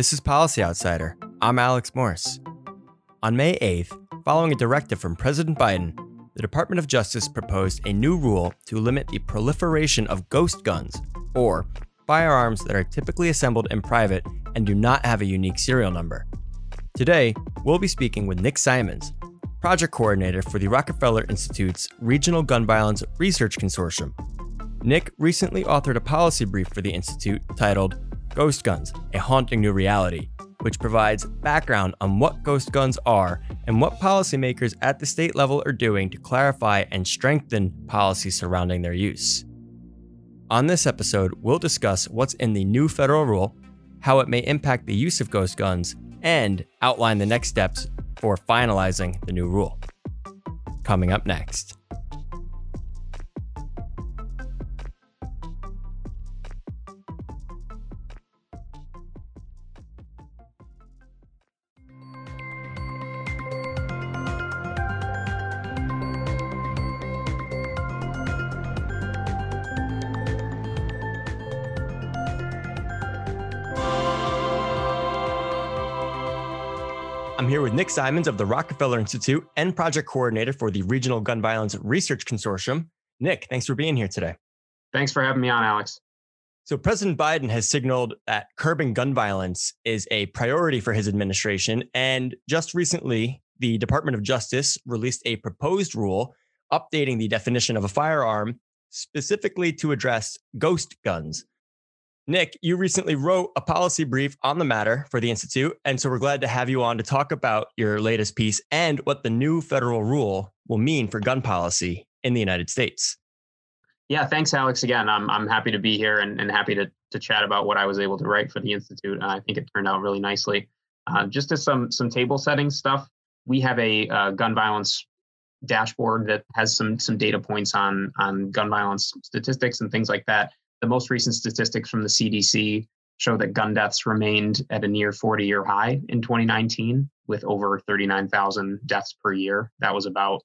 This is Policy Outsider. I'm Alex Morse. On May 8th, following a directive from President Biden, the Department of Justice proposed a new rule to limit the proliferation of ghost guns, or firearms that are typically assembled in private and do not have a unique serial number. Today, we'll be speaking with Nick Simons, project coordinator for the Rockefeller Institute's Regional Gun Violence Research Consortium. Nick recently authored a policy brief for the Institute titled Ghost Guns A Haunting New Reality, which provides background on what ghost guns are and what policymakers at the state level are doing to clarify and strengthen policy surrounding their use. On this episode, we'll discuss what's in the new federal rule, how it may impact the use of ghost guns, and outline the next steps for finalizing the new rule. Coming up next. Nick Simons of the Rockefeller Institute and project coordinator for the Regional Gun Violence Research Consortium. Nick, thanks for being here today. Thanks for having me on, Alex. So, President Biden has signaled that curbing gun violence is a priority for his administration. And just recently, the Department of Justice released a proposed rule updating the definition of a firearm specifically to address ghost guns. Nick, you recently wrote a policy brief on the matter for the Institute. And so we're glad to have you on to talk about your latest piece and what the new federal rule will mean for gun policy in the United States. Yeah, thanks, Alex. Again, I'm, I'm happy to be here and, and happy to, to chat about what I was able to write for the Institute. Uh, I think it turned out really nicely. Uh, just as some, some table setting stuff, we have a uh, gun violence dashboard that has some, some data points on, on gun violence statistics and things like that. The most recent statistics from the CDC show that gun deaths remained at a near 40 year high in 2019 with over 39,000 deaths per year. That was about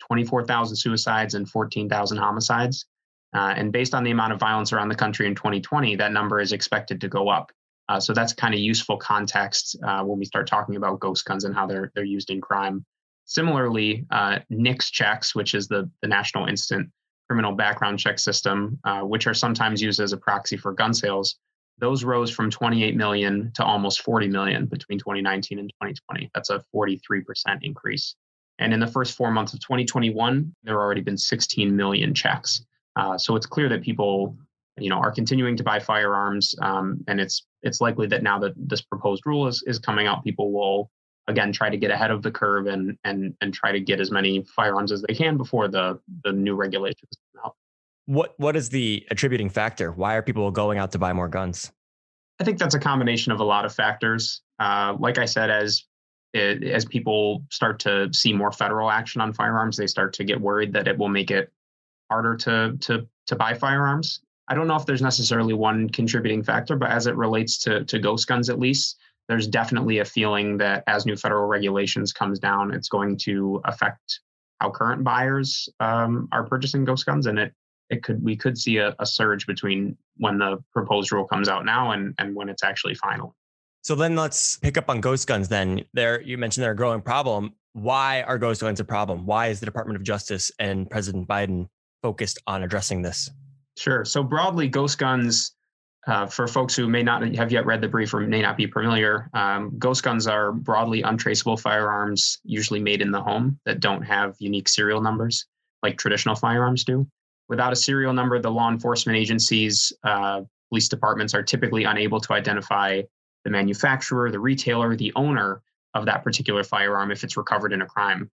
24,000 suicides and 14,000 homicides. Uh, and based on the amount of violence around the country in 2020, that number is expected to go up. Uh, so that's kind of useful context uh, when we start talking about ghost guns and how they're they're used in crime. Similarly, uh, NICS checks, which is the the National Instant criminal background check system, uh, which are sometimes used as a proxy for gun sales, those rose from 28 million to almost 40 million between 2019 and 2020. That's a 43% increase. And in the first four months of 2021, there have already been 16 million checks. Uh, so it's clear that people, you know, are continuing to buy firearms, um, and it's it's likely that now that this proposed rule is is coming out, people will again try to get ahead of the curve and and and try to get as many firearms as they can before the the new regulations come out. What what is the attributing factor? Why are people going out to buy more guns? I think that's a combination of a lot of factors. Uh, like I said, as it, as people start to see more federal action on firearms, they start to get worried that it will make it harder to to to buy firearms. I don't know if there's necessarily one contributing factor, but as it relates to to ghost guns, at least, there's definitely a feeling that as new federal regulations comes down, it's going to affect how current buyers um, are purchasing ghost guns, and it it could we could see a, a, surge between when the proposed rule comes out now and and when it's actually final. So then let's pick up on ghost guns. Then there, you mentioned they're a growing problem. Why are ghost guns a problem? Why is the Department of Justice and President Biden focused on addressing this? Sure. So broadly, ghost guns uh, for folks who may not have yet read the brief or may not be familiar, um, ghost guns are broadly untraceable firearms, usually made in the home, that don't have unique serial numbers like traditional firearms do. Without a serial number, the law enforcement agencies, uh, police departments are typically unable to identify the manufacturer, the retailer, the owner of that particular firearm if it's recovered in a crime.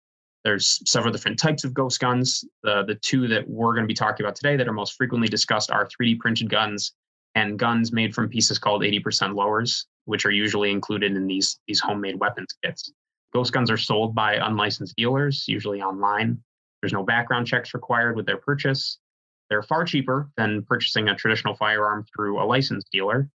There's several different types of ghost guns. The, the two that we're going to be talking about today that are most frequently discussed are 3D printed guns and guns made from pieces called 80% lowers, which are usually included in these, these homemade weapons kits. Ghost guns are sold by unlicensed dealers, usually online. There's no background checks required with their purchase. They're far cheaper than purchasing a traditional firearm through a licensed dealer.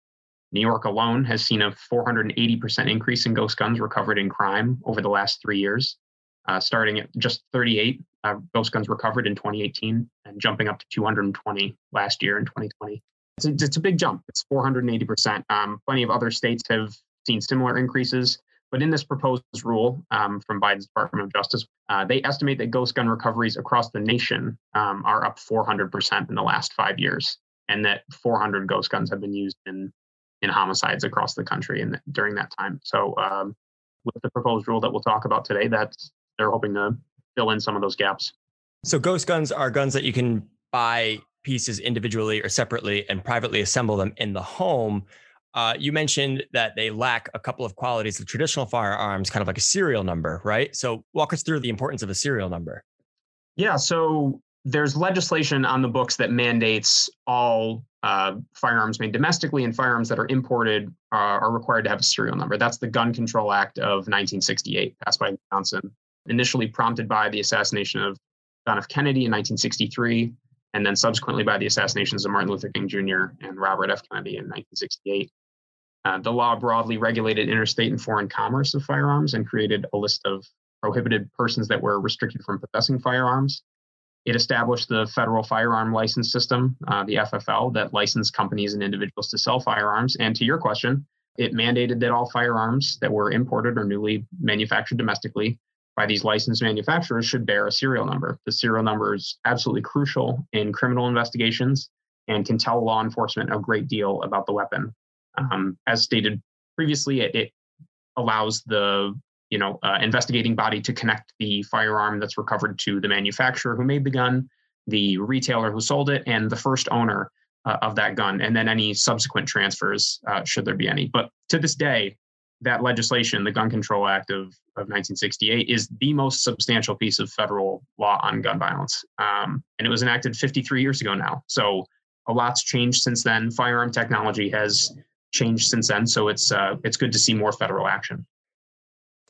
New York alone has seen a 480% increase in ghost guns recovered in crime over the last three years, uh, starting at just 38 uh, ghost guns recovered in 2018 and jumping up to 220 last year in 2020 it's a, it's a big jump. It's 480%. Um, plenty of other states have seen similar increases. But in this proposed rule um, from Biden's Department of Justice, uh, they estimate that ghost gun recoveries across the nation um, are up 400% in the last five years, and that 400 ghost guns have been used in in homicides across the country and during that time. So, um, with the proposed rule that we'll talk about today, that's they're hoping to fill in some of those gaps. So, ghost guns are guns that you can buy pieces individually or separately and privately assemble them in the home. Uh, you mentioned that they lack a couple of qualities of traditional firearms, kind of like a serial number, right? So, walk us through the importance of a serial number. Yeah. So, there's legislation on the books that mandates all uh, firearms made domestically and firearms that are imported uh, are required to have a serial number. That's the Gun Control Act of 1968, passed by Johnson, initially prompted by the assassination of John F. Kennedy in 1963, and then subsequently by the assassinations of Martin Luther King Jr. and Robert F. Kennedy in 1968. Uh, the law broadly regulated interstate and foreign commerce of firearms and created a list of prohibited persons that were restricted from possessing firearms. It established the federal firearm license system, uh, the FFL, that licensed companies and individuals to sell firearms. And to your question, it mandated that all firearms that were imported or newly manufactured domestically by these licensed manufacturers should bear a serial number. The serial number is absolutely crucial in criminal investigations and can tell law enforcement a great deal about the weapon. Um, as stated previously, it, it, allows the you know uh, investigating body to connect the firearm that's recovered to the manufacturer who made the gun, the retailer who sold it, and the first owner uh, of that gun, and then any subsequent transfers, uh, should there be any. But to this day, that legislation, the Gun Control Act of, of 1968, is the most substantial piece of federal law on gun violence. Um, and it was enacted 53 years ago now. So a lot's changed since then. Firearm technology has changed since then. So it's uh, it's good to see more federal action.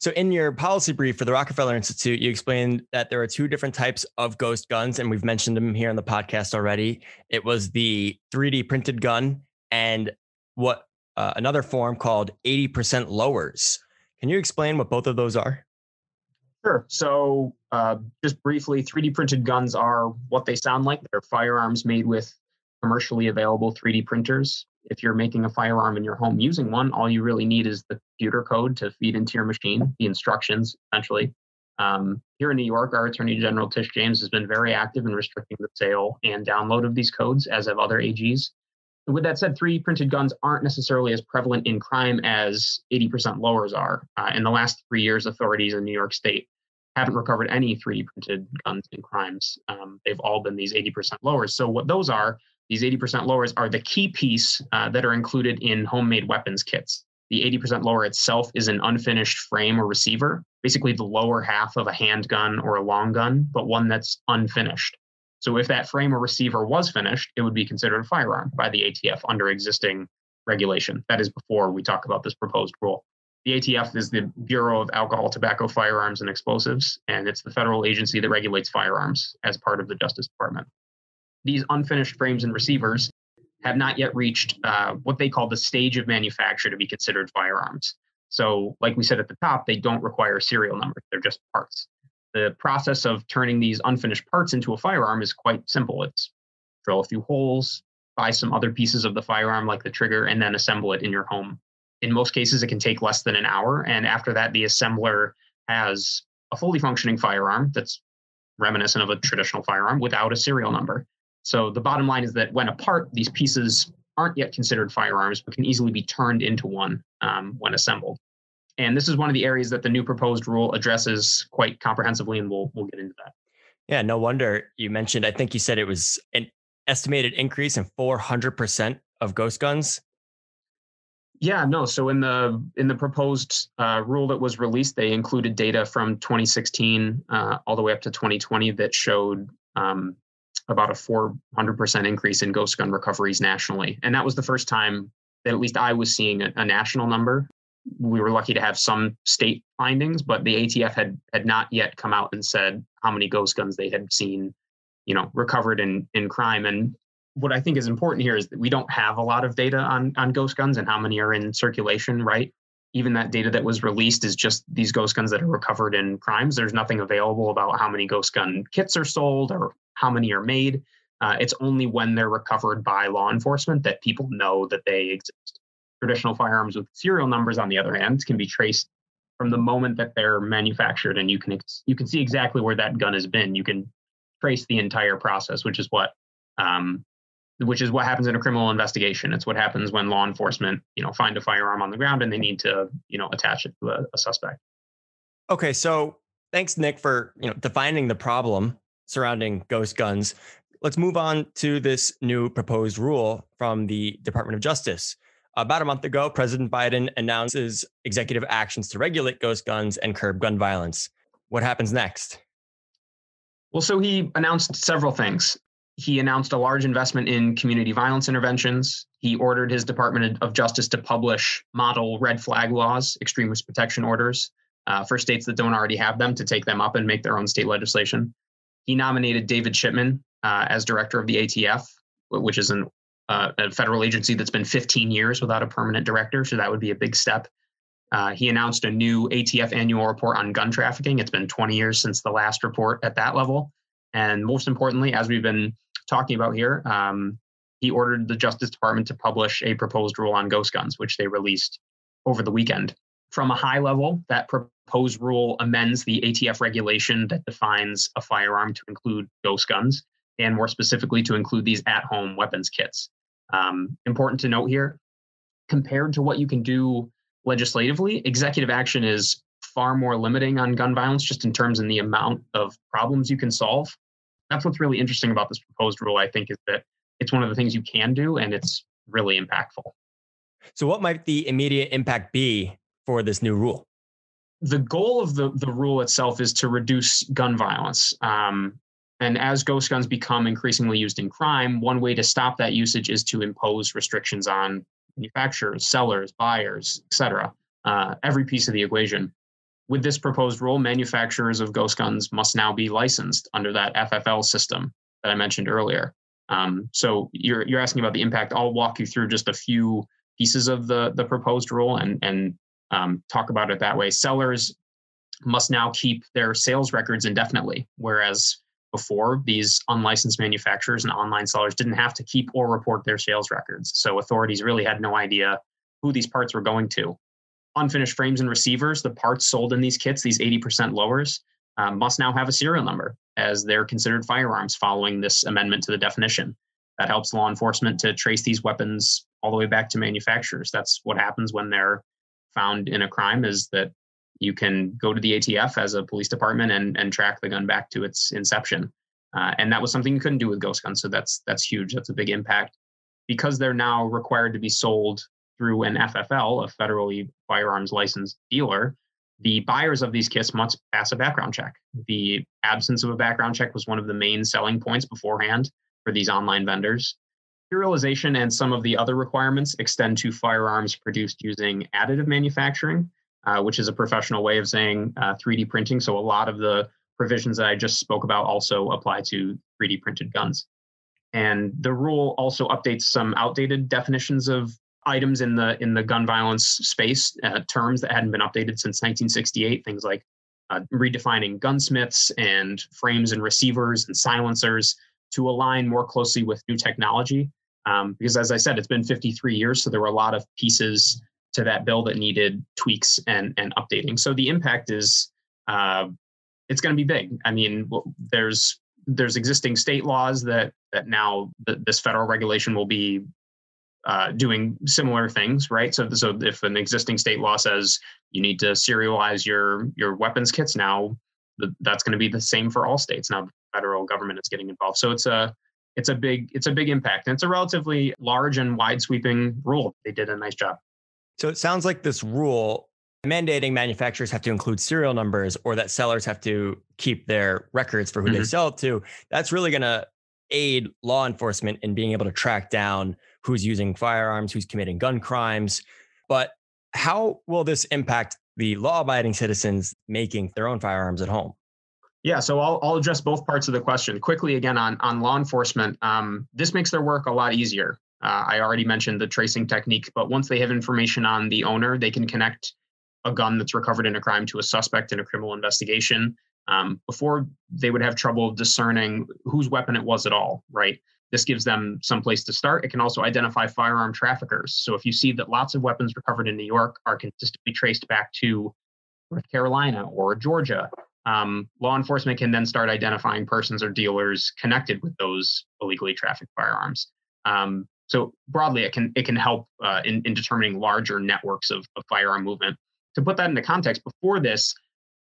So, in your policy brief for the Rockefeller Institute, you explained that there are two different types of ghost guns, and we've mentioned them here on the podcast already. It was the 3D printed gun and what uh, another form called 80% lowers. Can you explain what both of those are? Sure. So, uh, just briefly, 3D printed guns are what they sound like. They're firearms made with commercially available 3D printers. If you're making a firearm in your home using one, all you really need is the computer code to feed into your machine, the instructions, essentially. Um, here in New York, our Attorney General Tish James has been very active in restricting the sale and download of these codes, as have other AGs with that said, 3D printed guns aren't necessarily as prevalent in crime as 80% lowers are. Uh, in the last three years, authorities in New York State haven't recovered any 3D printed guns in crimes. Um, they've all been these 80% lowers. So, what those are, these 80% lowers are the key piece uh, that are included in homemade weapons kits. The 80% lower itself is an unfinished frame or receiver, basically the lower half of a handgun or a long gun, but one that's unfinished. So if that frame or receiver was finished, it would be considered a firearm by the ATF under existing regulation. That is before we talk about this proposed rule. The ATF is the Bureau of Alcohol, Tobacco, Firearms, and Explosives, and it's the federal agency that regulates firearms as part of the Justice Department. These unfinished frames and receivers have not yet reached uh, what they call the stage of manufacture to be considered firearms. So, like we said at the top, they don't require serial numbers, they're just parts the process of turning these unfinished parts into a firearm is quite simple. It's drill a few holes, buy some other pieces of the firearm like the trigger, and then assemble it in your home. In most cases, it can take less than an hour. And after that, the assembler has a fully functioning firearm that's reminiscent of a traditional firearm without a serial number. So the bottom line is that when apart, these pieces aren't yet considered firearms, but can easily be turned into one um, when assembled. And this is one of the areas that the new proposed rule addresses quite comprehensively, and we'll we'll get into that. Yeah, no wonder you mentioned. I think you said it was an estimated increase in 400% of ghost guns. Yeah, no. So in the in the proposed uh, rule that was released, they included data from 2016 uh, all the way up to 2020 that showed um, about a 400% increase in ghost gun recoveries nationally, and that was the first time that at least I was seeing a, a national number we were lucky to have some state findings, but the ATF had had not yet come out and said how many ghost guns they had seen, you know, recovered in in crime. And what I think is important here is that we don't have a lot of data on on ghost guns and how many are in circulation, right? Even that data that was released is just these ghost guns that are recovered in crimes. There's nothing available about how many ghost gun kits are sold or how many are made. Uh, it's only when they're recovered by law enforcement that people know that they exist. Traditional firearms with serial numbers, on the other hand, can be traced from the moment that they're manufactured, and you can you can see exactly where that gun has been. You can trace the entire process, which is what um, which is what happens in a criminal investigation. It's what happens when law enforcement, you know, find a firearm on the ground and they need to, you know, attach it to a, a suspect. Okay, so thanks, Nick, for you know defining the problem surrounding ghost guns. Let's move on to this new proposed rule from the Department of Justice. About a month ago, President Biden announces executive actions to regulate ghost guns and curb gun violence. What happens next? Well, so he announced several things. He announced a large investment in community violence interventions. He ordered his Department of Justice to publish model red flag laws, extreme risk protection orders, uh, for states that don't already have them to take them up and make their own state legislation. He nominated David Chipman uh, as director of the ATF, which is an uh, a federal agency that's been 15 years without a permanent director. So that would be a big step. Uh, he announced a new ATF annual report on gun trafficking. It's been 20 years since the last report at that level. And most importantly, as we've been talking about here, um, he ordered the Justice Department to publish a proposed rule on ghost guns, which they released over the weekend. From a high level, that proposed rule amends the ATF regulation that defines a firearm to include ghost guns, and more specifically to include these at home weapons kits. Um, important to note here, compared to what you can do legislatively, executive action is far more limiting on gun violence just in terms of the amount of problems you can solve. That's what's really interesting about this proposed rule, I think, is that it's one of the things you can do and it's really impactful. So, what might the immediate impact be for this new rule? The goal of the, the rule itself is to reduce gun violence. Um, and as ghost guns become increasingly used in crime, one way to stop that usage is to impose restrictions on manufacturers, sellers, buyers, etc. Uh, every piece of the equation. With this proposed rule, manufacturers of ghost guns must now be licensed under that FFL system that I mentioned earlier. Um, so you're you're asking about the impact. I'll walk you through just a few pieces of the the proposed rule and and um, talk about it that way. Sellers must now keep their sales records indefinitely, whereas before, these unlicensed manufacturers and online sellers didn't have to keep or report their sales records. So authorities really had no idea who these parts were going to. Unfinished frames and receivers, the parts sold in these kits, these 80% lowers, um, must now have a serial number as they're considered firearms following this amendment to the definition. That helps law enforcement to trace these weapons all the way back to manufacturers. That's what happens when they're found in a crime is that you can go to the ATF as a police department and, and track the gun back to its inception. Uh, and that was something you couldn't do with ghost guns. So that's that's huge. That's a big impact. Because they're now required to be sold through an FFL, a federally firearms licensed dealer, the buyers of these kits must pass a background check. The absence of a background check was one of the main selling points beforehand for these online vendors. Serialization and some of the other requirements extend to firearms produced using additive manufacturing, uh, which is a professional way of saying uh, 3D printing. So a lot of the provisions that I just spoke about also apply to 3D printed guns. And the rule also updates some outdated definitions of items in the in the gun violence space, uh, terms that hadn't been updated since 1968. Things like uh, redefining gunsmiths and frames and receivers and silencers to align more closely with new technology. Um, because as I said, it's been 53 years, so there were a lot of pieces to that bill that needed tweaks and and updating. So the impact is uh, it's going to be big. I mean, there's there's existing state laws that that now th- this federal regulation will be uh, doing similar things, right? So so if an existing state law says you need to serialize your your weapons kits now, the, that's going to be the same for all states. Now the federal government is getting involved, so it's a it's a big it's a big impact and it's a relatively large and wide sweeping rule. They did a nice job. So it sounds like this rule mandating manufacturers have to include serial numbers or that sellers have to keep their records for who mm-hmm. they sell it to. That's really going to aid law enforcement in being able to track down who's using firearms, who's committing gun crimes. But how will this impact the law abiding citizens making their own firearms at home? Yeah, so I'll, I'll address both parts of the question quickly again on, on law enforcement. Um, this makes their work a lot easier. Uh, I already mentioned the tracing technique, but once they have information on the owner, they can connect a gun that's recovered in a crime to a suspect in a criminal investigation. Um, before they would have trouble discerning whose weapon it was at all, right? this gives them some place to start. It can also identify firearm traffickers. So if you see that lots of weapons recovered in New York are consistently traced back to North Carolina or Georgia, um, law enforcement can then start identifying persons or dealers connected with those illegally trafficked firearms. Um, so broadly, it can it can help uh, in, in determining larger networks of, of firearm movement. To put that into context, before this,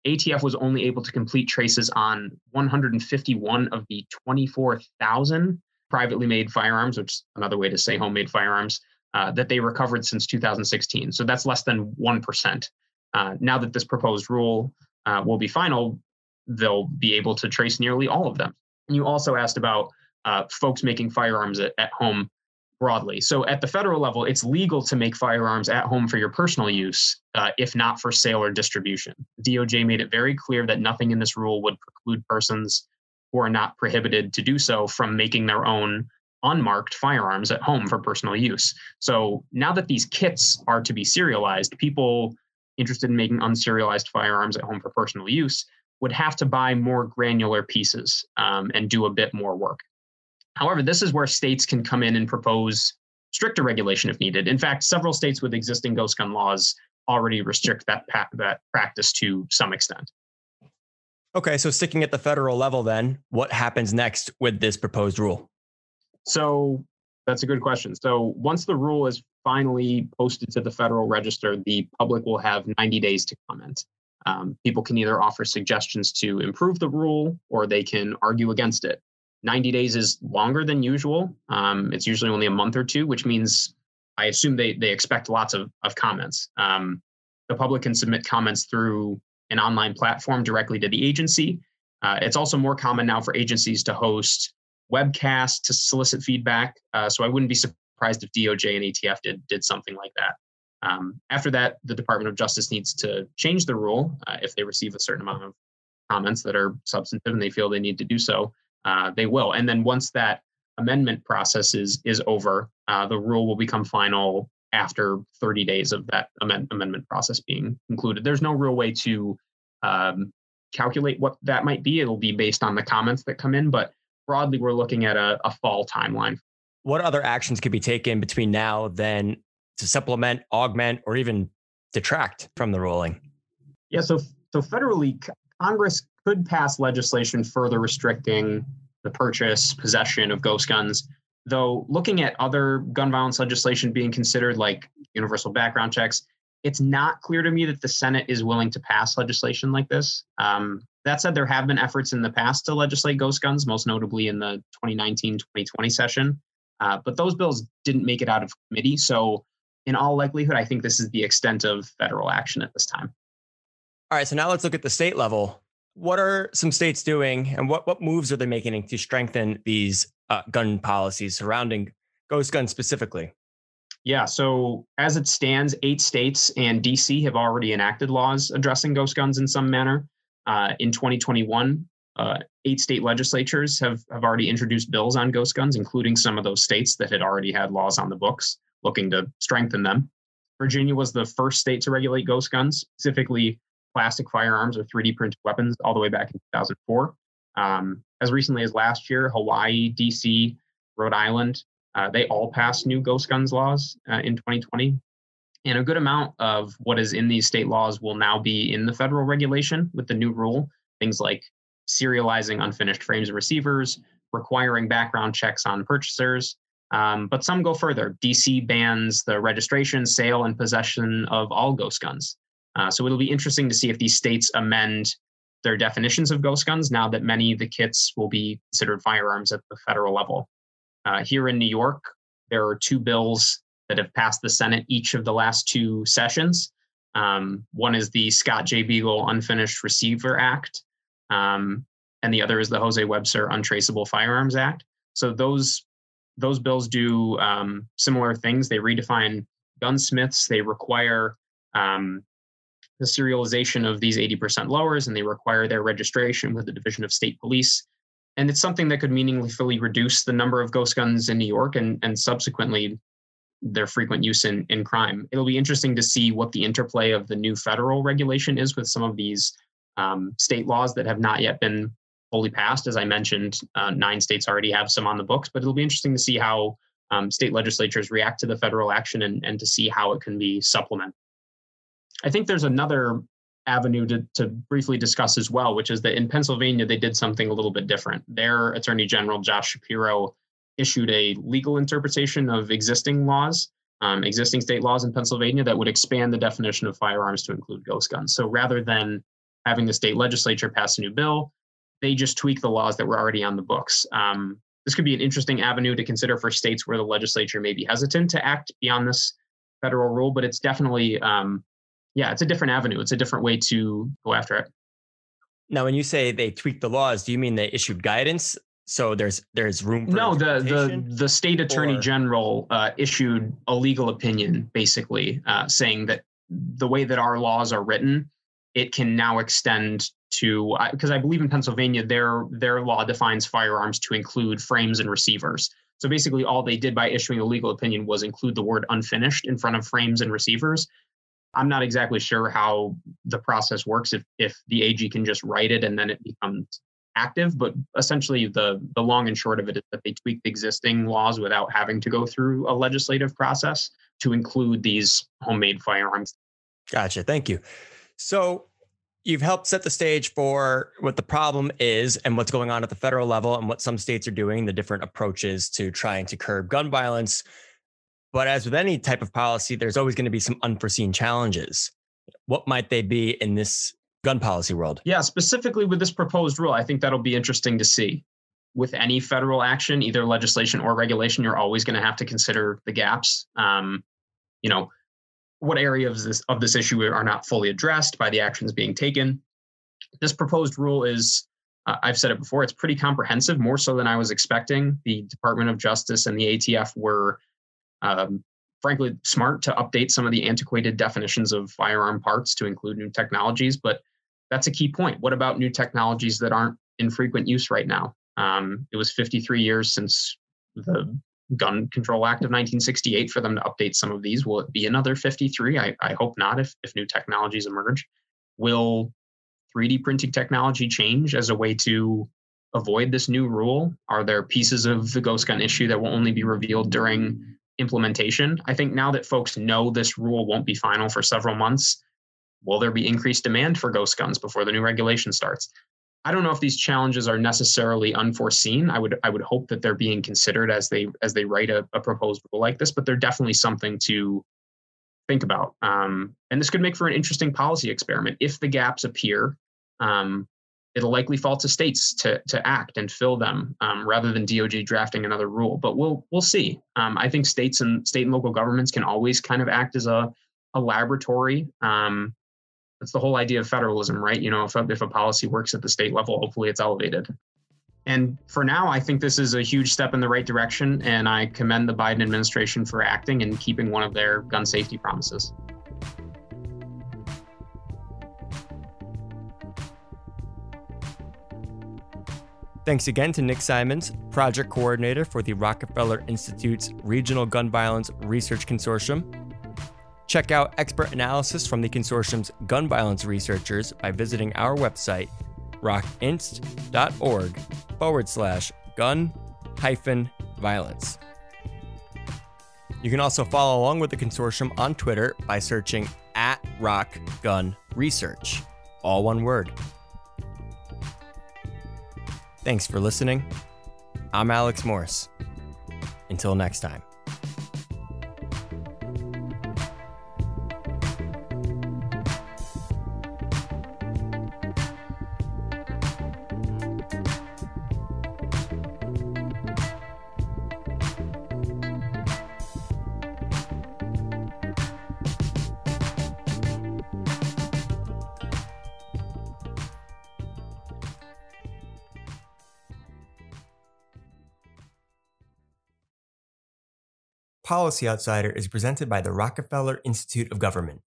ATF was only able to complete traces on 151 of the 24,000 privately made firearms, which is another way to say homemade firearms, uh, that they recovered since 2016. So that's less than 1%. Uh, now that this proposed rule uh, will be final, they'll be able to trace nearly all of them. And you also asked about uh, folks making firearms at, at home broadly. So at the federal level, it's legal to make firearms at home for your personal use, uh, if not for sale or distribution. DOJ made it very clear that nothing in this rule would preclude persons who are not prohibited to do so from making their own unmarked firearms at home for personal use. So now that these kits are to be serialized, people interested in making unserialized firearms at home for personal use would have to buy more granular pieces um, and do a bit more work. However, this is where states can come in and propose stricter regulation if needed. In fact, several states with existing ghost gun laws already restrict that pa- that practice to some extent. Okay, so sticking at the federal level, then what happens next with this proposed rule? So that's a good question. So once the rule is finally posted to the Federal Register, the public will have 90 days to comment. Um, people can either offer suggestions to improve the rule or they can argue against it. 90 days is longer than usual. Um, it's usually only a month or two, which means I assume they, they expect lots of, of comments. Um, the public can submit comments through an online platform directly to the agency. Uh, it's also more common now for agencies to host webcasts to solicit feedback. Uh, so I wouldn't be surprised if DOJ and ATF did, did something like that. Um, after that, the Department of Justice needs to change the rule uh, if they receive a certain amount of comments that are substantive and they feel they need to do so uh, they will. And then once that amendment process is is over, uh, the rule will become final after 30 days of that amend- amendment process being concluded. There's no real way to um, calculate what that might be. It'll be based on the comments that come in, but broadly, we're looking at a, a fall timeline. What other actions could be taken between now then to supplement, augment, or even detract from the ruling? Yeah, so so federally, Congress could pass legislation further restricting the purchase, possession of ghost guns. Though looking at other gun violence legislation being considered, like universal background checks, it's not clear to me that the Senate is willing to pass legislation like this. Um, that said, there have been efforts in the past to legislate ghost guns, most notably in the 2019 2020 session. Uh, but those bills didn't make it out of committee. So, in all likelihood, I think this is the extent of federal action at this time. All right. So, now let's look at the state level what are some states doing and what, what moves are they making to strengthen these uh, gun policies surrounding ghost guns specifically? Yeah, so as it stands, eight states and DC have already enacted laws addressing ghost guns in some manner. Uh, in 2021, uh, eight state legislatures have, have already introduced bills on ghost guns, including some of those states that had already had laws on the books looking to strengthen them. Virginia was the first state to regulate ghost guns, specifically plastic firearms or 3D printed weapons all the way back in 2004. Um, as recently as last year, Hawaii, DC, Rhode Island, uh, they all passed new ghost guns laws uh, in 2020. And a good amount of what is in these state laws will now be in the federal regulation with the new rule. Things like serializing unfinished frames of receivers, requiring background checks on purchasers. Um, but some go further. DC bans the registration, sale, and possession of all ghost guns. Uh, so it'll be interesting to see if these states amend their definitions of ghost guns now that many of the kits will be considered firearms at the federal level. Uh, here in New York, there are two bills that have passed the Senate each of the last two sessions. Um, one is the Scott J. Beagle Unfinished Receiver Act, um, and the other is the Jose Webster Untraceable Firearms Act. So those those bills do um, similar things. They redefine gunsmiths. They require um, the serialization of these 80% lowers and they require their registration with the Division of State Police. And it's something that could meaningfully reduce the number of ghost guns in New York and, and subsequently their frequent use in, in crime. It'll be interesting to see what the interplay of the new federal regulation is with some of these um, state laws that have not yet been fully passed. As I mentioned, uh, nine states already have some on the books, but it'll be interesting to see how um, state legislatures react to the federal action and, and to see how it can be supplemented. I think there's another avenue to, to briefly discuss as well, which is that in Pennsylvania, they did something a little bit different. Their Attorney General, Josh Shapiro, issued a legal interpretation of existing laws, um, existing state laws in Pennsylvania that would expand the definition of firearms to include ghost guns. So rather than having the state legislature pass a new bill, they just tweak the laws that were already on the books. Um, this could be an interesting avenue to consider for states where the legislature may be hesitant to act beyond this federal rule, but it's definitely, um, yeah, it's a different avenue. It's a different way to go after it. Now, when you say they tweaked the laws, do you mean they issued guidance? So there's there's room. For no, the the the state attorney or... general uh, issued a legal opinion, basically uh, saying that the way that our laws are written, it can now extend to because I believe in Pennsylvania their their law defines firearms to include frames and receivers. So basically, all they did by issuing a legal opinion was include the word unfinished in front of frames and receivers. I'm not exactly sure how the process works if if the AG can just write it and then it becomes active, but essentially the the long and short of it is that they tweaked existing laws without having to go through a legislative process to include these homemade firearms. Gotcha. Thank you. So you've helped set the stage for what the problem is and what's going on at the federal level and what some states are doing, the different approaches to trying to curb gun violence. But as with any type of policy, there's always going to be some unforeseen challenges. What might they be in this gun policy world? Yeah, specifically with this proposed rule, I think that'll be interesting to see. With any federal action, either legislation or regulation, you're always going to have to consider the gaps. Um, you know, what areas of this, of this issue are not fully addressed by the actions being taken. This proposed rule is, uh, I've said it before, it's pretty comprehensive, more so than I was expecting. The Department of Justice and the ATF were, um, frankly, smart to update some of the antiquated definitions of firearm parts to include new technologies. But that's a key point. What about new technologies that aren't in frequent use right now? Um, it was 53 years since the Gun Control Act of 1968 for them to update some of these. Will it be another 53? I, I hope not if, if new technologies emerge. Will 3D printing technology change as a way to avoid this new rule? Are there pieces of the ghost gun issue that will only be revealed during implementation? I think now that folks know this rule won't be final for several months, will there be increased demand for ghost guns before the new regulation starts? I don't know if these challenges are necessarily unforeseen. I would I would hope that they're being considered as they as they write a, a proposed rule like this, but they're definitely something to think about. Um, and this could make for an interesting policy experiment. If the gaps appear, um, it'll likely fall to states to to act and fill them um, rather than DOJ drafting another rule. But we'll we'll see. Um, I think states and state and local governments can always kind of act as a a laboratory um, that's the whole idea of federalism, right? You know, if a, if a policy works at the state level, hopefully it's elevated. And for now, I think this is a huge step in the right direction, and I commend the Biden administration for acting and keeping one of their gun safety promises. Thanks again to Nick Simons, project coordinator for the Rockefeller Institute's Regional Gun Violence Research Consortium. Check out expert analysis from the consortium's gun violence researchers by visiting our website, rockinst.org forward slash gun hyphen violence. You can also follow along with the consortium on Twitter by searching at Rock Gun Research, all one word. Thanks for listening. I'm Alex Morse. Until next time. Policy Outsider is presented by the Rockefeller Institute of Government,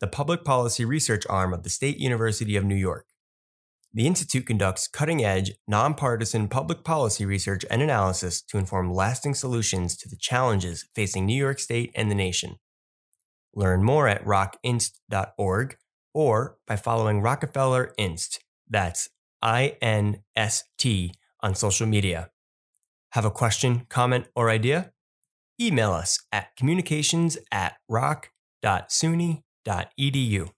the public policy research arm of the State University of New York. The Institute conducts cutting edge, nonpartisan public policy research and analysis to inform lasting solutions to the challenges facing New York State and the nation. Learn more at rockinst.org or by following Rockefeller Inst. That's I N S T on social media. Have a question, comment, or idea? Email us at communications at rock.suny.edu.